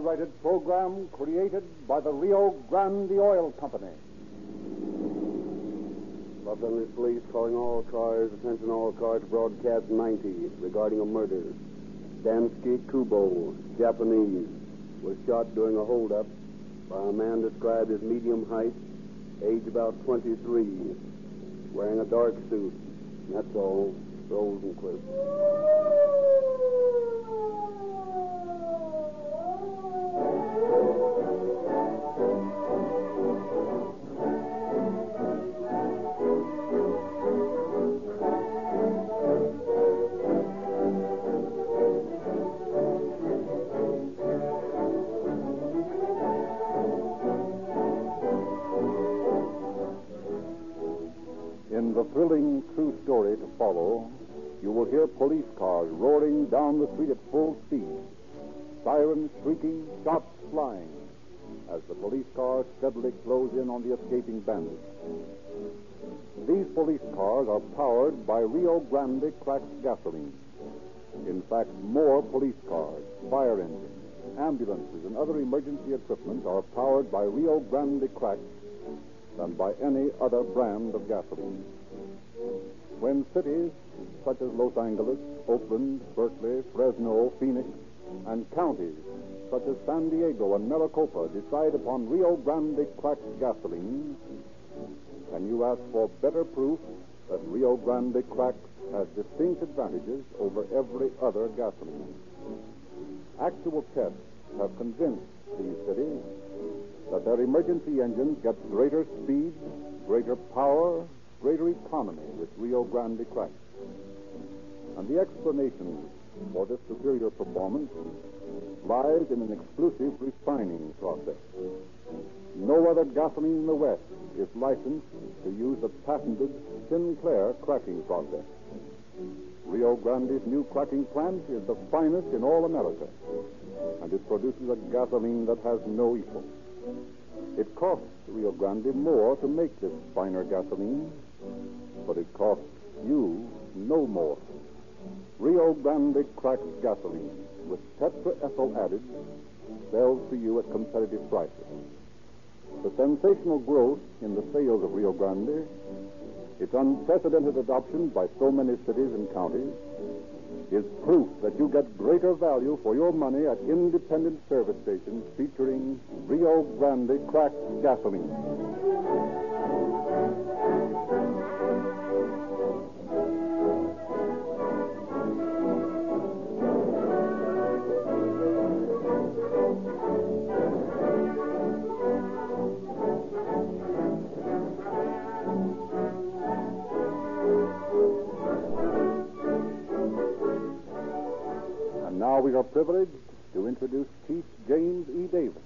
copyrighted program created by the Rio Grande Oil Company. Los Angeles Police calling all cars, attention all cars, broadcast 90 regarding a murder. Dansky Kubo, Japanese, was shot during a holdup by a man described as medium height, age about 23, wearing a dark suit. That's all. Rosenquist. Thrilling true story to follow, you will hear police cars roaring down the street at full speed, sirens shrieking, shots flying, as the police cars steadily close in on the escaping bandits. These police cars are powered by Rio Grande cracked gasoline. In fact, more police cars, fire engines, ambulances, and other emergency equipment are powered by Rio Grande cracked than by any other brand of gasoline. When cities such as Los Angeles, Oakland, Berkeley, Fresno, Phoenix, and counties such as San Diego and Maricopa decide upon Rio Grande cracked gasoline, can you ask for better proof that Rio Grande cracked has distinct advantages over every other gasoline? Actual tests have convinced these cities that their emergency engines get greater speed, greater power, greater economy with Rio Grande cracked. And the explanation for this superior performance lies in an exclusive refining process. No other gasoline in the West is licensed to use the patented Sinclair cracking process. Rio Grande's new cracking plant is the finest in all America, and it produces a gasoline that has no equal. It costs Rio Grande more to make this finer gasoline, but it costs you no more. Rio Grande cracked gasoline with tetraethyl added sells to you at competitive prices. The sensational growth in the sales of Rio Grande, its unprecedented adoption by so many cities and counties, is proof that you get greater value for your money at independent service stations featuring Rio Grande cracked gasoline. Privileged to introduce Chief James E. Davis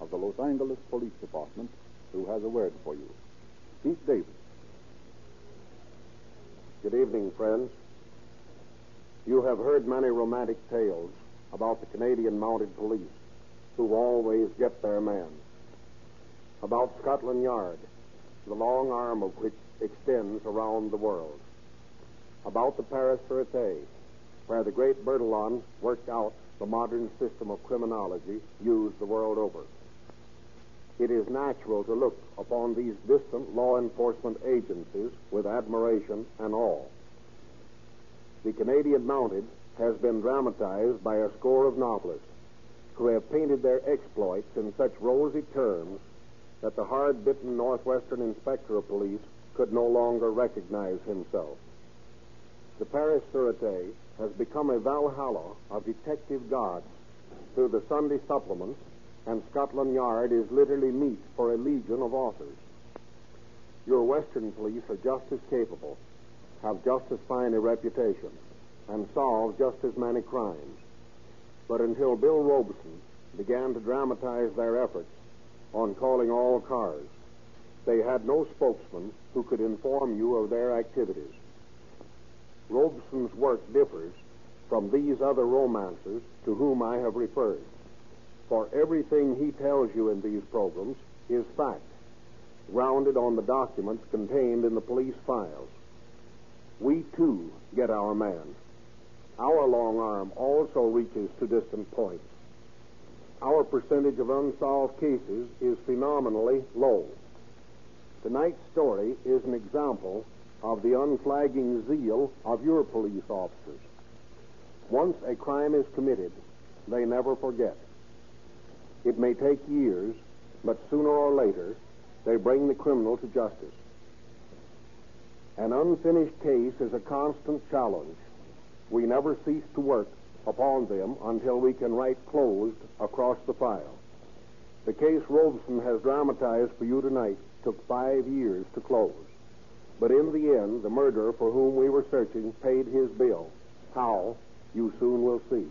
of the Los Angeles Police Department, who has a word for you. Chief Davis. Good evening, friends. You have heard many romantic tales about the Canadian Mounted Police, who always get their man. About Scotland Yard, the long arm of which extends around the world. About the Paris Sûreté, where the great Bertillon worked out the modern system of criminology used the world over. It is natural to look upon these distant law enforcement agencies with admiration and awe. The Canadian Mounted has been dramatized by a score of novelists who have painted their exploits in such rosy terms that the hard bitten Northwestern Inspector of Police could no longer recognize himself. The Paris Sûreté has become a Valhalla of detective gods through the Sunday supplements, and Scotland Yard is literally meat for a legion of authors. Your Western police are just as capable, have just as fine a reputation, and solve just as many crimes. But until Bill Robson began to dramatize their efforts on calling all cars, they had no spokesman who could inform you of their activities. Robson's work differs from these other romancers to whom I have referred. For everything he tells you in these programs is fact, grounded on the documents contained in the police files. We, too, get our man. Our long arm also reaches to distant points. our percentage of unsolved cases is phenomenally low. Tonight's story is an example of the unflagging zeal of your police officers. Once a crime is committed, they never forget. It may take years, but sooner or later, they bring the criminal to justice. An unfinished case is a constant challenge. We never cease to work upon them until we can write closed across the file. The case Robson has dramatized for you tonight took five years to close. But in the end, the murderer for whom we were searching paid his bill. How, you soon will see.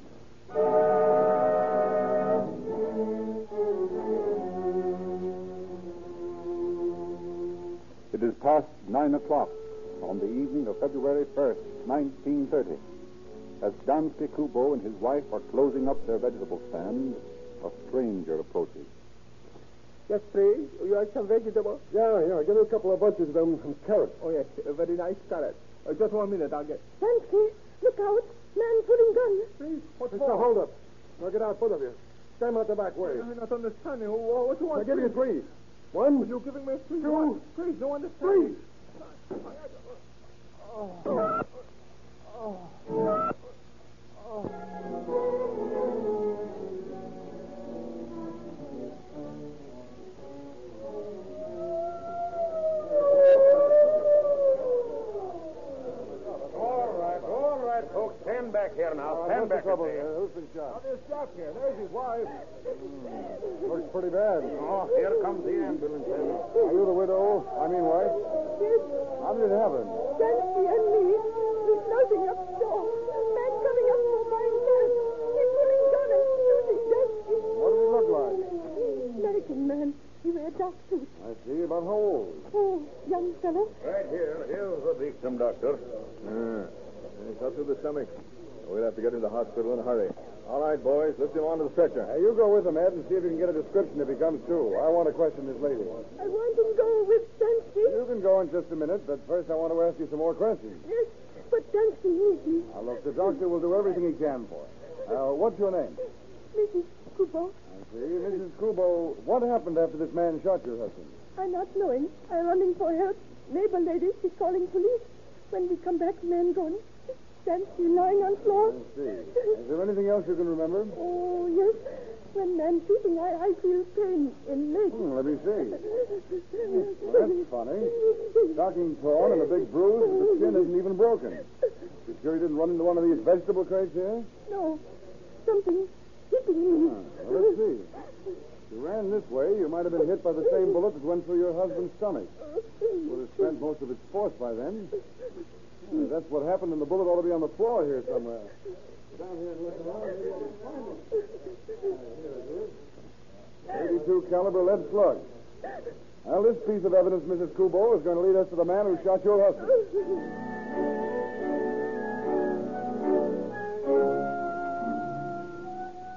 It is past nine o'clock on the evening of February 1st, 1930. As Dansky Kubo and his wife are closing up their vegetable stand, a stranger approaches. Yes, please. You have some vegetables? Yeah, yeah, give me a couple of bunches of them and carrots. Oh, yes. A very nice carrot. Uh, just one minute. I'll get. Dansky, look out. Man pulling gun. Please. What It's a hold up. Now get out, both of you. Stand out the back way. I'm not understanding. What, what do you want? I'll give you three. One, You're giving me three. Two. What? Please, no understanding. All back here now. Oh, Stand back. I say. Who's been shot? There's shot here. There's his wife. Hmm. Looks pretty bad. Oh, here comes the ambulance. Are you the widow? I mean wife? Yes, How did it happen? Dansky and me. We're closing up store. Man coming up from behind us. He's pulling gun and shooting Dansky. What did he look like? American man. He wear dark suit. I see. About how old? Oh, young fellow. Right here. Here's the victim, Doctor. Yeah. He cut through the stomach. We'll have to get him to the hospital in a hurry. All right, boys, lift him onto the stretcher. Hey, you go with him, Ed, and see if you can get a description if he comes to. I want to question this lady. I want him go with Dansky. You can go in just a minute, but first I want to ask you some more questions. Yes, but Dansky needs me. Now, look, will do everything he can for you. Uh, what's your name? Mrs. Kubo. I see. Mrs. Kubo, what happened after this man shot your husband? I'm not knowing. I'm running for help. Neighbor lady, she's calling police. When we come back, man gone. Dansky lying on floor. I see. Is there anything else you can remember? Oh, yes. When man shooting, I, I feel pain in leg. Hmm, let me see. Well, that's funny. Stocking torn and a big bruise, but the skin isn't even broken. You sure you didn't run into one of these vegetable crates here? No, something hitting me. Hmm, well, let's see. If you ran this way, you might have been hit by the same bullet that went through your husband's stomach. Would have spent most of its force by then. Yeah, that's what happened, and the bullet ought to be on the floor here somewhere. Down here and look around. Maybe I can find it. Ah, here it is. 82 caliber lead slug. Well, this piece of evidence, Mrs. Kubo, is going to lead us to the man who shot your husband.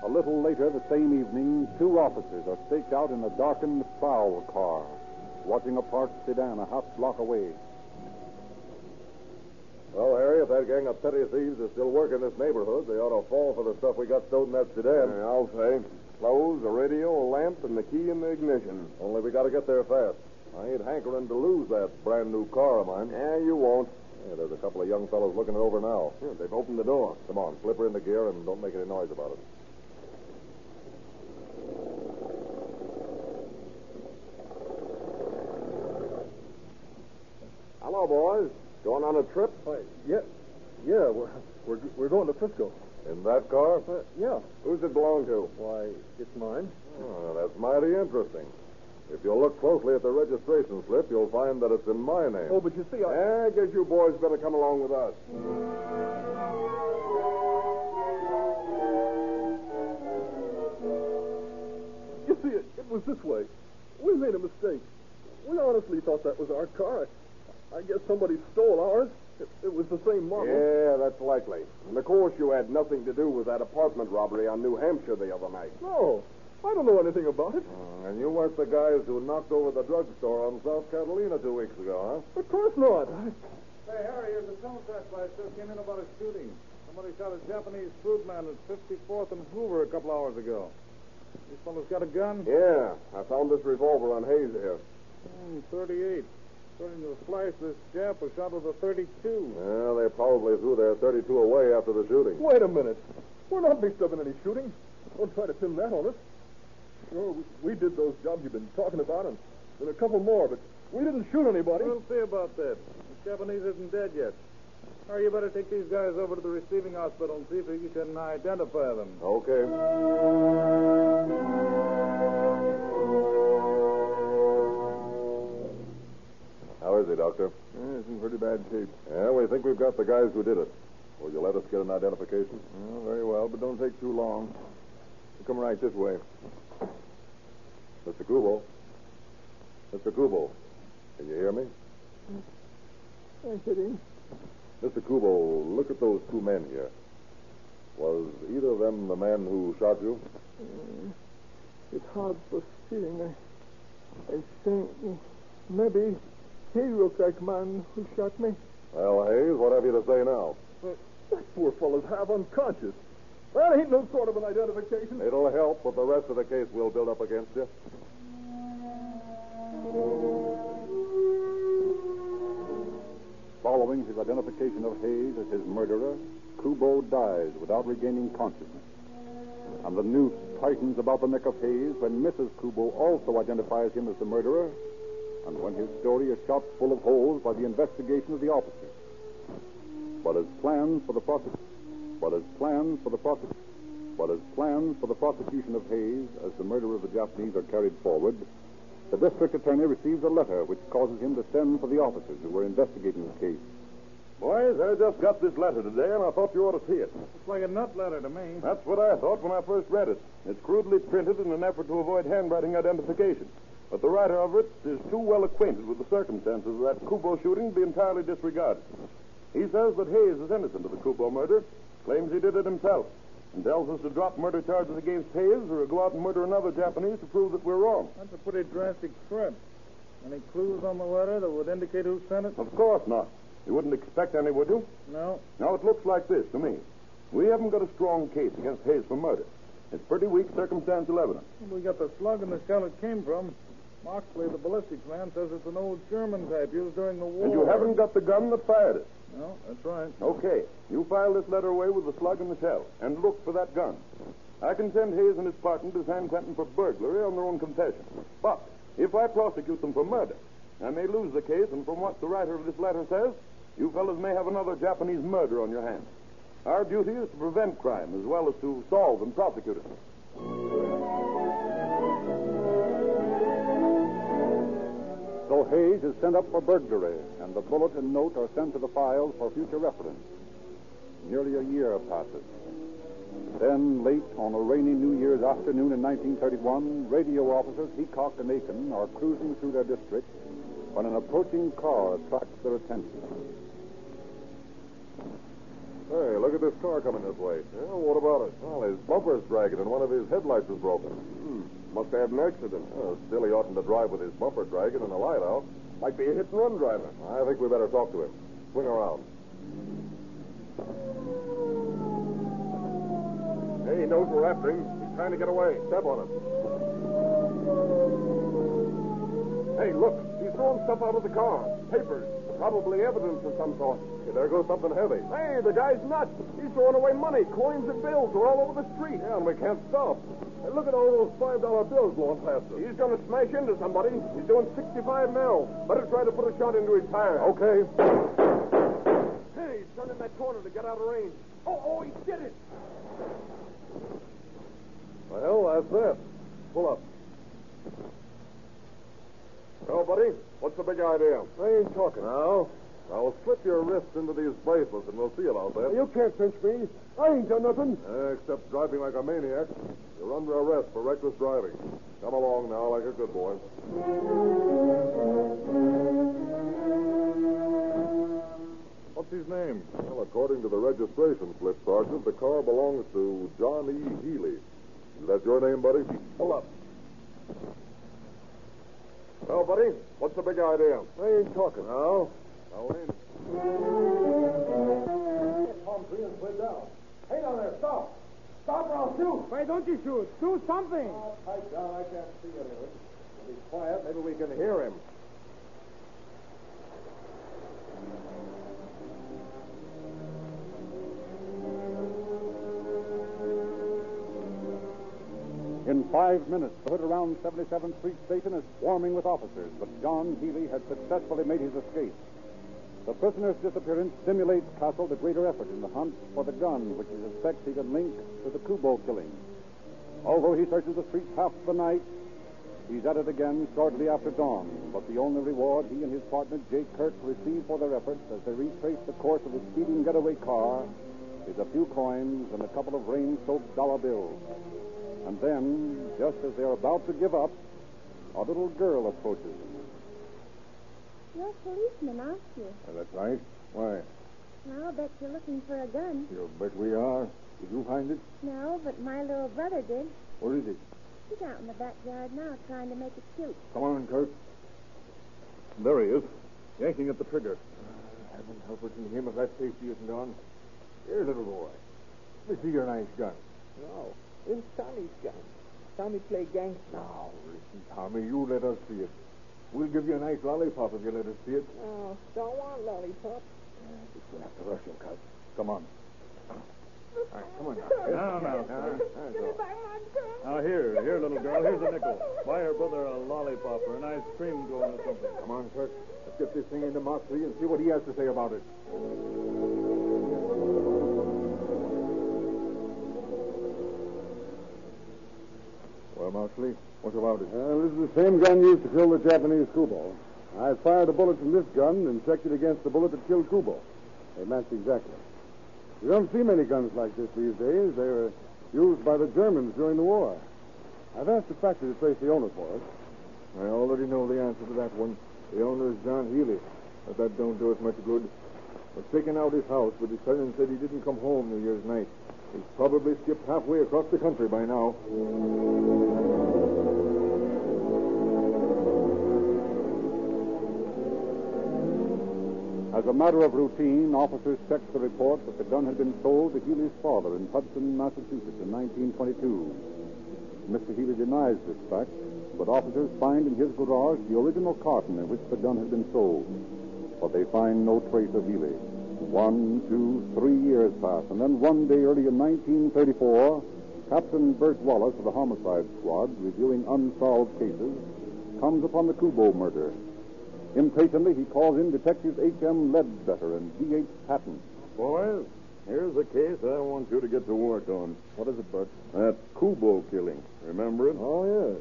A little later the same evening, two officers are staked out in a darkened prowl car, watching a parked sedan a half block away. Well, if that gang of petty thieves is still working this neighborhood, they ought to fall for the stuff we got stowed in that sedan. I'll say. Clothes, a radio, a lamp, and the key in the ignition. Only we got to get there fast. I ain't hankering to lose that brand new car of mine. Yeah, you won't. Yeah, there's a couple of young fellows looking it over now. Yeah, they've opened the door. Come on, slip her into gear and don't make any noise about it. Hello, boys. Going on a trip? yeah, yeah, we're, we're, we're going to Frisco. In that car? Uh, yeah. Who's it belong to? Why, it's mine. Oh, that's mighty interesting. If you'll look closely at the registration slip, you'll find that it's in my name. Oh, but you see, I... I guess you boys better come along with us. You see, it, it was this way. We made a mistake. We honestly thought that was our car. I, I guess somebody stole ours. It, it was the same model. Yeah, that's likely. And of course, you had nothing to do with that apartment robbery on New Hampshire the other night. No, I don't know anything about it. Uh, and you weren't the guys who knocked over the drugstore on South Catalina two weeks ago, huh? Of course not. I... Hey, Harry, here's a telephone flash just came in about a shooting. Somebody shot a Japanese food man at 54th and Hoover a couple hours ago. This fellow's got a gun? Yeah, I found this revolver on Hayes here. Hmm, 38. According to the flash, this Jap was shot with a 32. Well, they probably threw their 32 away after the shooting. Wait a minute. We're not mixed up in any shooting. Don't try to pin that on us. Sure, we, we did those jobs you've been talking about, and, and a couple more, but we didn't shoot anybody. We'll see about that. The Japanese isn't dead yet. Or you better take these guys over to the receiving hospital and see if you can identify them. Okay. Doctor? Yeah, it's in pretty bad shape. Yeah, we think we've got the guys who did it. Will you let us get an identification? Well, very well, but don't take too long. You come right this way. Mr. Kubo. Mr. Kubo. Can you hear me? Yes, Eddie. Mr. Kubo, look at those two men here. Was either of them the man who shot you? Mm. It's hard for seeing. I, I think maybe he looks like the man who shot me. Well, Hayes, what have you to say now? That poor fellow's half unconscious. That ain't no sort of an identification. It'll help, but the rest of the case will build up against you. Following his identification of Hayes as his murderer, Kubo dies without regaining consciousness. And the noose tightens about the neck of Hayes when Mrs. Kubo also identifies him as the murderer, and when his story is shot full of holes by the investigation of the officers. But as plans for the prosec- but as plans for the prosec- but as plans for the prosecution of Hayes as the murderer of the Japanese are carried forward, the district attorney receives a letter which causes him to send for the officers who were investigating the case. Boys, I just got this letter today, and I thought you ought to see it. Looks like a nut letter to me. That's what I thought when I first read it. It's crudely printed in an effort to avoid handwriting identification. But the writer of it is too well acquainted with the circumstances of that Kubo shooting to be entirely disregarded. He says that Hayes is innocent of the Kubo murder, claims he did it himself, and tells us to drop murder charges against Hayes or go out and murder another Japanese to prove that we're wrong. That's a pretty drastic threat. Any clues on the letter that would indicate who sent it? Of course not. You wouldn't expect any, would you? No. Now, it looks like this to me. We haven't got a strong case against Hayes for murder. It's pretty weak circumstantial evidence. We got the slug and the shell it came from. Moxley, the ballistics man, says it's an old German type used during the war. And you haven't got the gun that fired it. No, that's right. Okay. You file this letter away with the slug and the shell, and look for that gun. I can send Hayes and his partner to San Quentin for burglary on their own confession. But if I prosecute them for murder, I may lose the case, and from what the writer of this letter says, you fellows may have another Japanese murder on your hands. Our duty is to prevent crime as well as to solve and prosecute it. So Hayes is sent up for burglary, and the bullet and note are sent to the files for future reference. Nearly a year passes. Then, late on a rainy New Year's afternoon in 1931, radio officers Heacock and Aiken are cruising through their district when an approaching car attracts their attention. Hey, look at this car coming this way. Yeah, what about it? Well, his bumper's dragging and one of his headlights is broken. Must have had an accident. Oh, still, he oughtn't to drive with his bumper dragging and the light out. Might be a hit and run driver. I think we better talk to him. Swing around. Hey, he knows we're after him. He's trying to get away. Step on him. Hey, look. He's throwing stuff out of the car. Papers. Probably evidence of some sort. Hey, there goes something heavy. Hey, the guy's nuts. He's throwing away money. Coins and bills are all over the street. Yeah, and we can't stop. Hey, look at all those $5 bills blowing past us. He's going to smash into somebody. He's doing 65 now. Better try to put a shot into his tire. Okay. Hey, he's turning that corner to get out of range. Oh, oh, he did it. Well, that's that. Pull up. Well, buddy, what's the big idea? I ain't talking. Now, I'll slip your wrists into these bracelets and we'll see about that. You can't pinch me. I ain't done nothing. Uh, except driving like a maniac. You're under arrest for reckless driving. Come along now like a good boy. What's his name? Well, according to the registration slip, Sergeant, the car belongs to John E. Healy. Is that your name, buddy? Pull up. Well, buddy, what's the big idea? I ain't talking. Now, now ain't Palm tree and down. Hey, down there, stop. Stop or I'll shoot. Why don't you shoot? Do something. Oh, pipe down. I can't see anything. If he's quiet, maybe we can hear him. In five minutes, the hood around 77th Street Station is swarming with officers, but John Healy has successfully made his escape. The prisoner's disappearance stimulates Castle to greater effort in the hunt for the gun which he suspects he can link to the Kubo killing. Although he searches the streets half the night, he's at it again shortly after dawn. But the only reward he and his partner, Jake Kirk, receive for their efforts as they retrace the course of the speeding getaway car is a few coins and a couple of rain-soaked dollar bills. And then, just as they're about to give up, a little girl approaches them. You're a policeman, aren't you? that's right. Why? Well, I'll bet you're looking for a gun. You bet we are. Did you find it? No, but my little brother did. Where is it? He's out in the backyard now trying to make it shoot. Come on, Kurt. There he is, yanking at the trigger. Uh, heaven help us in him if that safety isn't on. Here, little boy. Let me see your nice gun. No. It's Tommy's gun. Tommy play gangster. Now, listen, Tommy, you let us see it. We'll give you a nice lollipop if you let us see it. Oh, don't want lollipop. We'll have to rush him, Cub. Come on. All right, come on now. Now, Give me now, my gun. Now, here, here, little girl. Here's a nickel. Buy your brother a lollipop or an ice cream cone or something. Come on, Kirk. Let's get this thing into Moxley and see what he has to say about it. Well, Moxley, what about it? This is the same gun used to kill the Japanese Kubo. I fired a bullet from this gun and checked it against the bullet that killed Kubo. They matched exactly. You don't see many guns like this these days. They were used by the Germans during the war. I've asked the factory to trace the owner for us. I already know the answer to that one. The owner is John Healy. But that don't do us much good. We've taken out his house, but his tenant said he didn't come home New Year's night. He's probably skipped halfway across the country by now. As a matter of routine, officers checked the report that the gun had been sold to Healy's father in Hudson, Massachusetts in 1922. Mr. Healy denies this fact, but officers find in his garage the original carton in which the gun had been sold. But they find no trace of Healy. One, two, three years pass, and then one day early in 1934, Captain Bert Wallace of the Homicide Squad, reviewing unsolved cases, comes upon the Kubo murder. Impatiently, he calls in Detectives H.M. Ledbetter and D.H. Patton. Boys, here's a case I want you to get to work on. What is it, Bert? That Kubo killing. Remember it? Oh, yes.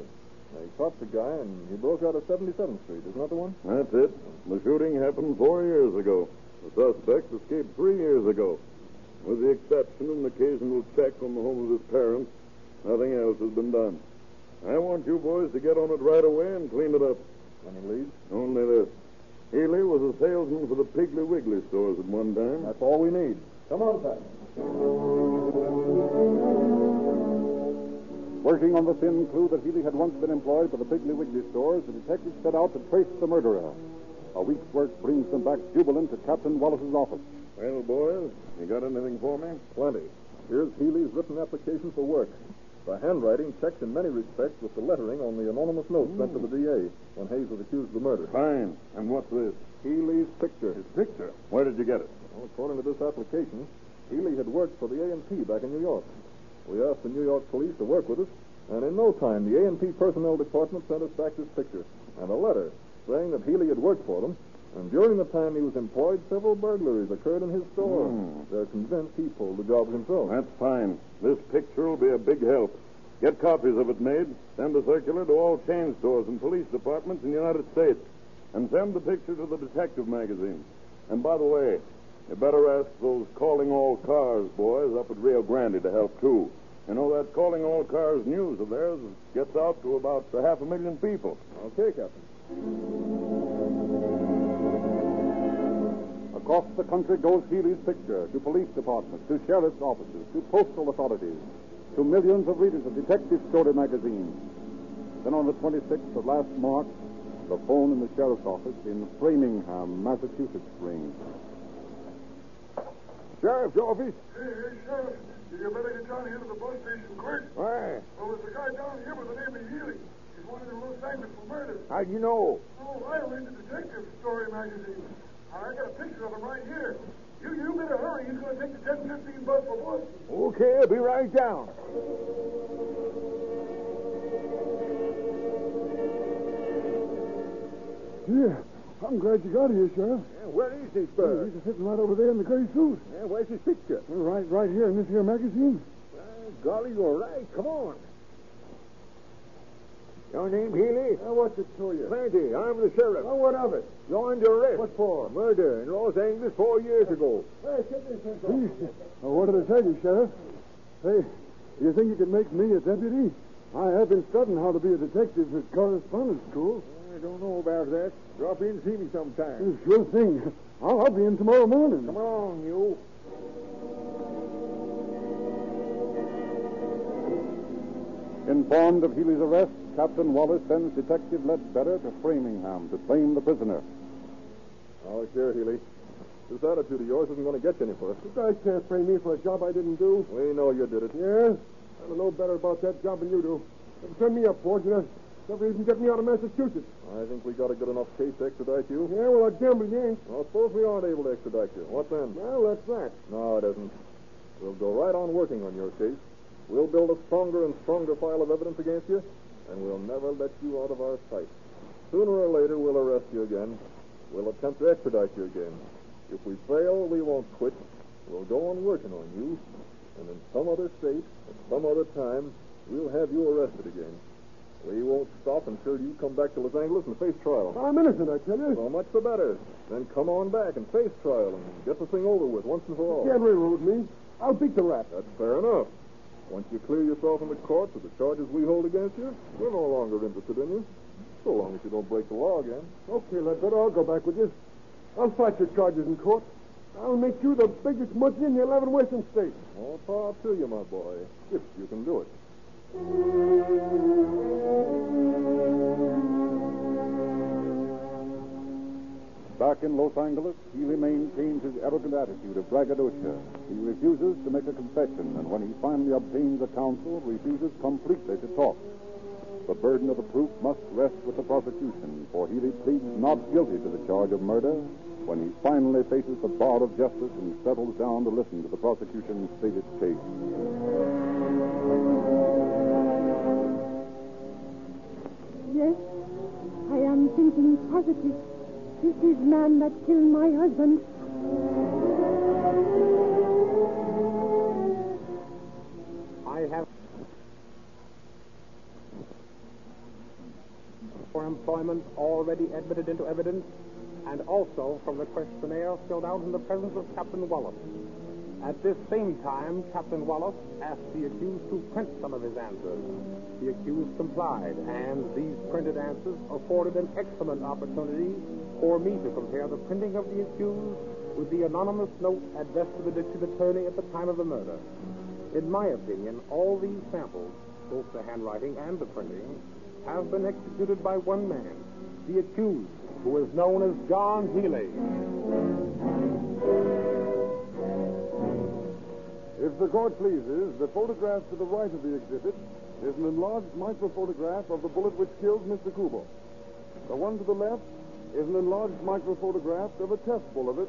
They caught the guy, and he broke out of 77th Street. Isn't that the one? That's it. The shooting happened four years ago. The suspect escaped three years ago. With the exception of an occasional check on the home of his parents, nothing else has been done. I want you boys to get on it right away and clean it up. Any leads? Only this. Healy was a salesman for the Piggly Wiggly stores at one time. That's all we need. Come on, Pat. Working on the thin clue that Healy had once been employed for the Piggly Wiggly stores, the detectives set out to trace the murderer. A week's work brings them back jubilant to Captain Wallace's office. Well, boys, you got anything for me? Plenty. Here's Healy's written application for work. The handwriting checks in many respects with the lettering on the anonymous note sent to the DA when Hayes was accused of the murder. Fine. And what's this? Healy's picture. His picture. Where did you get it? Well, according to this application, Healy had worked for the A&P back in New York. We asked the New York police to work with us, and in no time, the A&P personnel department sent us back this picture and a letter saying that Healy had worked for them, and during the time he was employed, several burglaries occurred in his store. Hmm. They're convinced he pulled the job himself. That's fine. This picture will be a big help. Get copies of it made. Send a circular to all chain stores and police departments in the United States. And send the picture to the detective magazine. And by the way, you better ask those calling all cars boys up at Rio Grande to help too. You know that calling all cars news of theirs gets out to about a half a million people. Okay, Captain. Across the country goes Healy's picture to police departments, to sheriff's offices, to postal authorities, to millions of readers of detective story magazines. Then on the 26th of last March, the phone in the sheriff's office in Framingham, Massachusetts rings. Sheriff's office? Hey, hey, Sheriff. You better get down here to the bus station quick. Why? Well, there's a guy down here by the name of Healy. He's wanted in Los Angeles for murder. How'd you know? Oh, I read the detective story magazine. I got a picture of him right here. You, you better hurry. He's going to take the 1015 bus for Boston. Okay, I'll be right down. Yeah, I'm glad you got here, Sheriff. Yeah, where is this bird? He's bird? sitting right over there in the gray suit. Yeah, where's his picture? Right, right here in this here magazine. Well, golly, you're right. Come on. Your name, Healy? Now, what's it to you? Plenty. I'm the sheriff. Well, what of it? You're under arrest. What for? Murder in Los Angeles four years ago. Well, what did I tell you, Sheriff? Hey, do you think you can make me a deputy? I have been studying how to be a detective at correspondence school. I don't know about that. Drop in and see me sometime. Sure thing. I'll, I'll be in tomorrow morning. Come along, you. Informed of Healy's arrest, Captain Wallace sends Detective Ledbetter to Framingham to claim the prisoner. Oh, sure, Healy. This attitude of yours isn't going to get you anywhere. You guys can't frame me for a job I didn't do. We know you did it. Yes? I don't know better about that job than you do. Never turn me up, Forge. You never even get me out of Massachusetts. I think we got a good enough case to extradite you. Yeah, well, I gamble you ain't. Well, suppose we aren't able to extradite you. What then? Well, that's that. No, it isn't. We'll go right on working on your case. We'll build a stronger and stronger file of evidence against you, and we'll never let you out of our sight. Sooner or later, we'll arrest you again. We'll attempt to extradite you again. If we fail, we won't quit. We'll go on working on you, and in some other state, at some other time, we'll have you arrested again. We won't stop until you come back to Los Angeles and face trial. I'm innocent, I tell you. So much the better. Then come on back and face trial and get the thing over with once and for all. You can't railroad me. I'll beat the rap. That's fair enough. Once you clear yourself in the courts of the charges we hold against you, we're no longer interested in you. So long as you don't break the law again. Okay, Ledbetter, I'll go back with you. I'll fight your charges in court. I'll make you the biggest monkey in the 11 western states. All power to you, my boy, if you can do it. Back in Los Angeles, Healy maintains his arrogant attitude of braggadocio. He refuses to make a confession, and when he finally obtains a counsel, refuses completely to talk. The burden of the proof must rest with the prosecution, for Healy pleads not guilty to the charge of murder when he finally faces the bar of justice and settles down to listen to the prosecution state its case. Yes, I am thinking positive. This is man that killed my husband. I have for employment already admitted into evidence, and also from the questionnaire filled out in the presence of Captain Wallace. At this same time, Captain Wallace asked the accused to print some of his answers. The accused complied, and these printed answers afforded an excellent opportunity for me to compare the printing of the accused with the anonymous note addressed to the district attorney at the time of the murder. In my opinion, all these samples, both the handwriting and the printing, have been executed by one man, the accused, who is known as John Healy. If the court pleases, the photograph to the right of the exhibit is an enlarged microphotograph of the bullet which killed Mr. Kubo. The one to the left is an enlarged microphotograph of a test bullet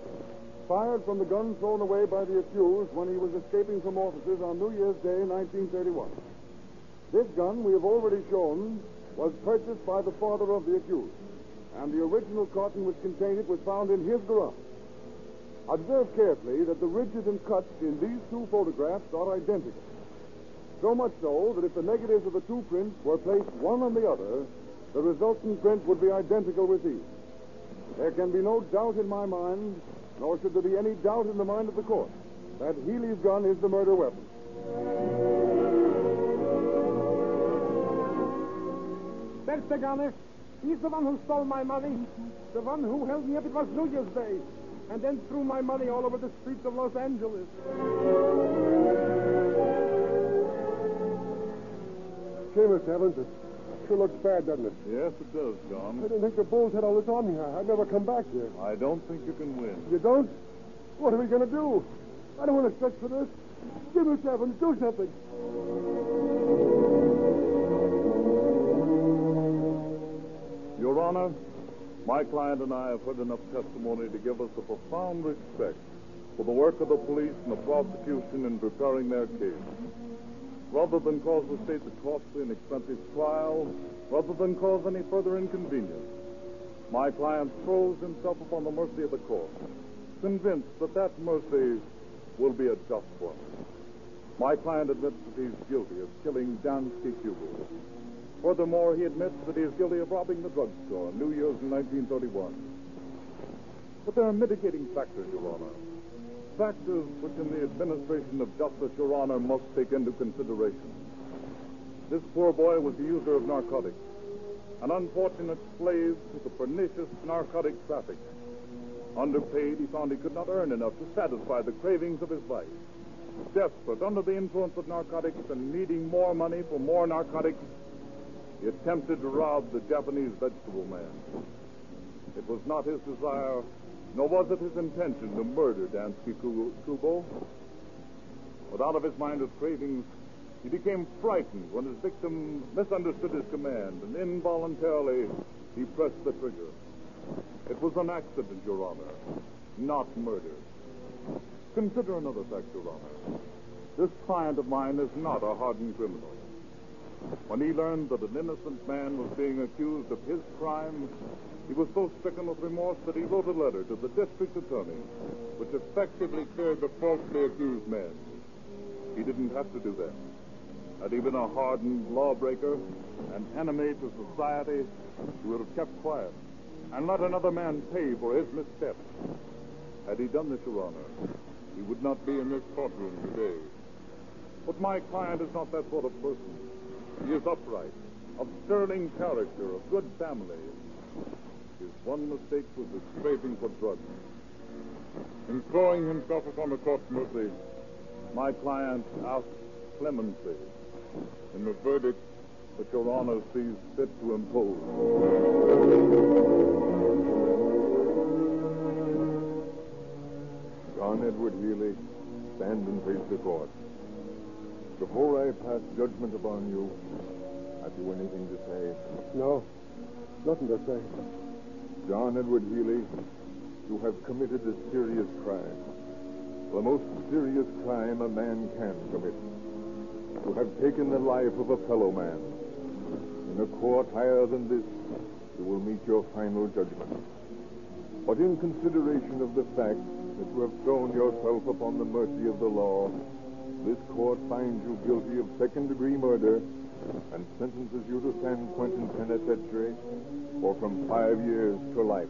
fired from the gun thrown away by the accused when he was escaping from officers on New Year's Day, 1931. This gun, we have already shown, was purchased by the father of the accused, and the original cotton which contained it was found in his garage. Observe carefully that the ridges and cuts in these two photographs are identical. So much so that if the negatives of the two prints were placed one on the other, the resultant print would be identical with these. There can be no doubt in my mind, nor should there be any doubt in the mind of the court, that Healy's gun is the murder weapon. There's the gunner. He's the one who stole my money. The one who held me up. It was New Year's Day. And then threw my money all over the streets of Los Angeles. Seamus Evans, sure looks bad, doesn't it? Yes, it does, John. I didn't think the Bulls had all this on me. I'd never come back here. I don't think you can win. You don't? What are we going to do? I don't want to stretch for this. Jimmy Evans, do something. Your Honor, my client and I have heard enough testimony to give us a profound respect for the work of the police and the prosecution in preparing their case. Rather than cause the state a costly and expensive trial, rather than cause any further inconvenience, my client throws himself upon the mercy of the court, convinced that that mercy will be a just one. My client admits that he's guilty of killing Dansky Kubo. Furthermore, he admits that he is guilty of robbing the drugstore on New Year's in 1931. But there are mitigating factors, Your Honor. Factors which in the administration of justice, Your Honor, must take into consideration. This poor boy was a user of narcotics, an unfortunate slave to the pernicious narcotic traffic. Underpaid, he found he could not earn enough to satisfy the cravings of his life. Desperate, under the influence of narcotics and needing more money for more narcotics, he attempted to rob the Japanese vegetable man. It was not his desire, nor was it his intention to murder Dansky Kubo. But out of his mind mindless cravings, he became frightened when his victim misunderstood his command and involuntarily he pressed the trigger. It was an accident, Your Honor, not murder. Consider another fact, Your Honor. This client of mine is not a hardened criminal. When he learned that an innocent man was being accused of his crime, he was so stricken with remorse that he wrote a letter to the district attorney, which effectively cleared the falsely accused man. He didn't have to do that. Had he been a hardened lawbreaker, an enemy to society, he would have kept quiet and let another man pay for his missteps. Had he done this, Your Honor, he would not be in this courtroom today. But my client is not that sort of person. He is upright, of sterling character, of good family. His one mistake was his craving for drugs. In throwing himself upon the court's mercy, my client asked clemency in the verdict that Your Honor sees fit to impose. John Edward Healy, stand and face the court. Before I pass judgment upon you, have you anything to say? No, nothing to say. John Edward Healy, you have committed a serious crime. The most serious crime a man can commit. You have taken the life of a fellow man. In a court higher than this, you will meet your final judgment. But in consideration of the fact that you have thrown yourself upon the mercy of the law, this court finds you guilty of second degree murder and sentences you to San Quentin Penitentiary for from five years to life.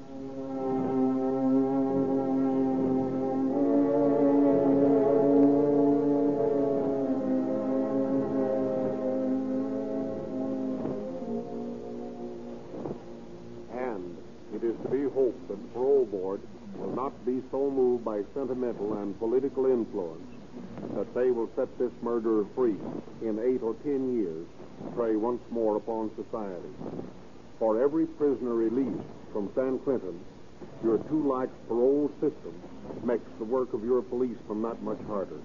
And it is to be hoped that the parole board will not be so moved by sentimental and political influence that they will set this murderer free in eight or ten years prey once more upon society. For every prisoner released from San Quentin, your two lax parole system makes the work of your policeman that much harder,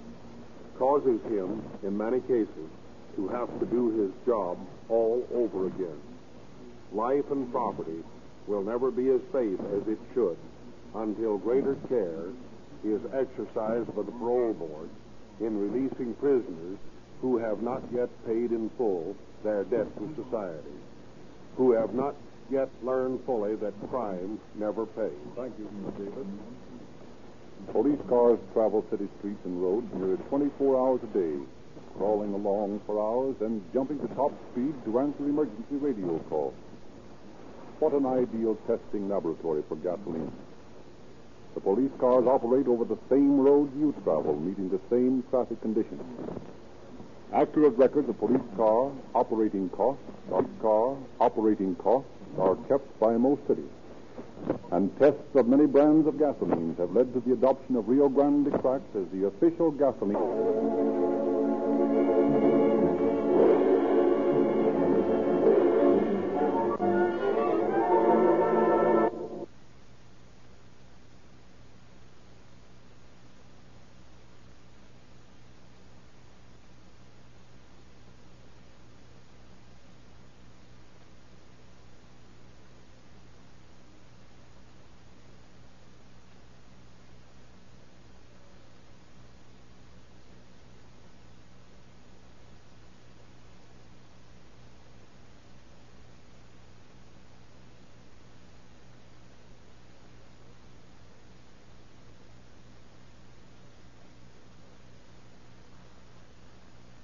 causes him, in many cases, to have to do his job all over again. Life and property will never be as safe as it should until greater care is exercised by the parole board in releasing prisoners who have not yet paid in full their debt to society, who have not yet learned fully that crime never pays. Thank you, Mr. Davis. Police cars travel city streets and roads nearly 24 hours a day, crawling along for hours and jumping to top speed to answer emergency radio calls. What an ideal testing laboratory for gasoline. The police cars operate over the same roads you travel, meeting the same traffic conditions. Accurate records of police car operating costs, of car operating costs are kept by most cities. And tests of many brands of gasolines have led to the adoption of Rio Grande Cracked as the official gasoline.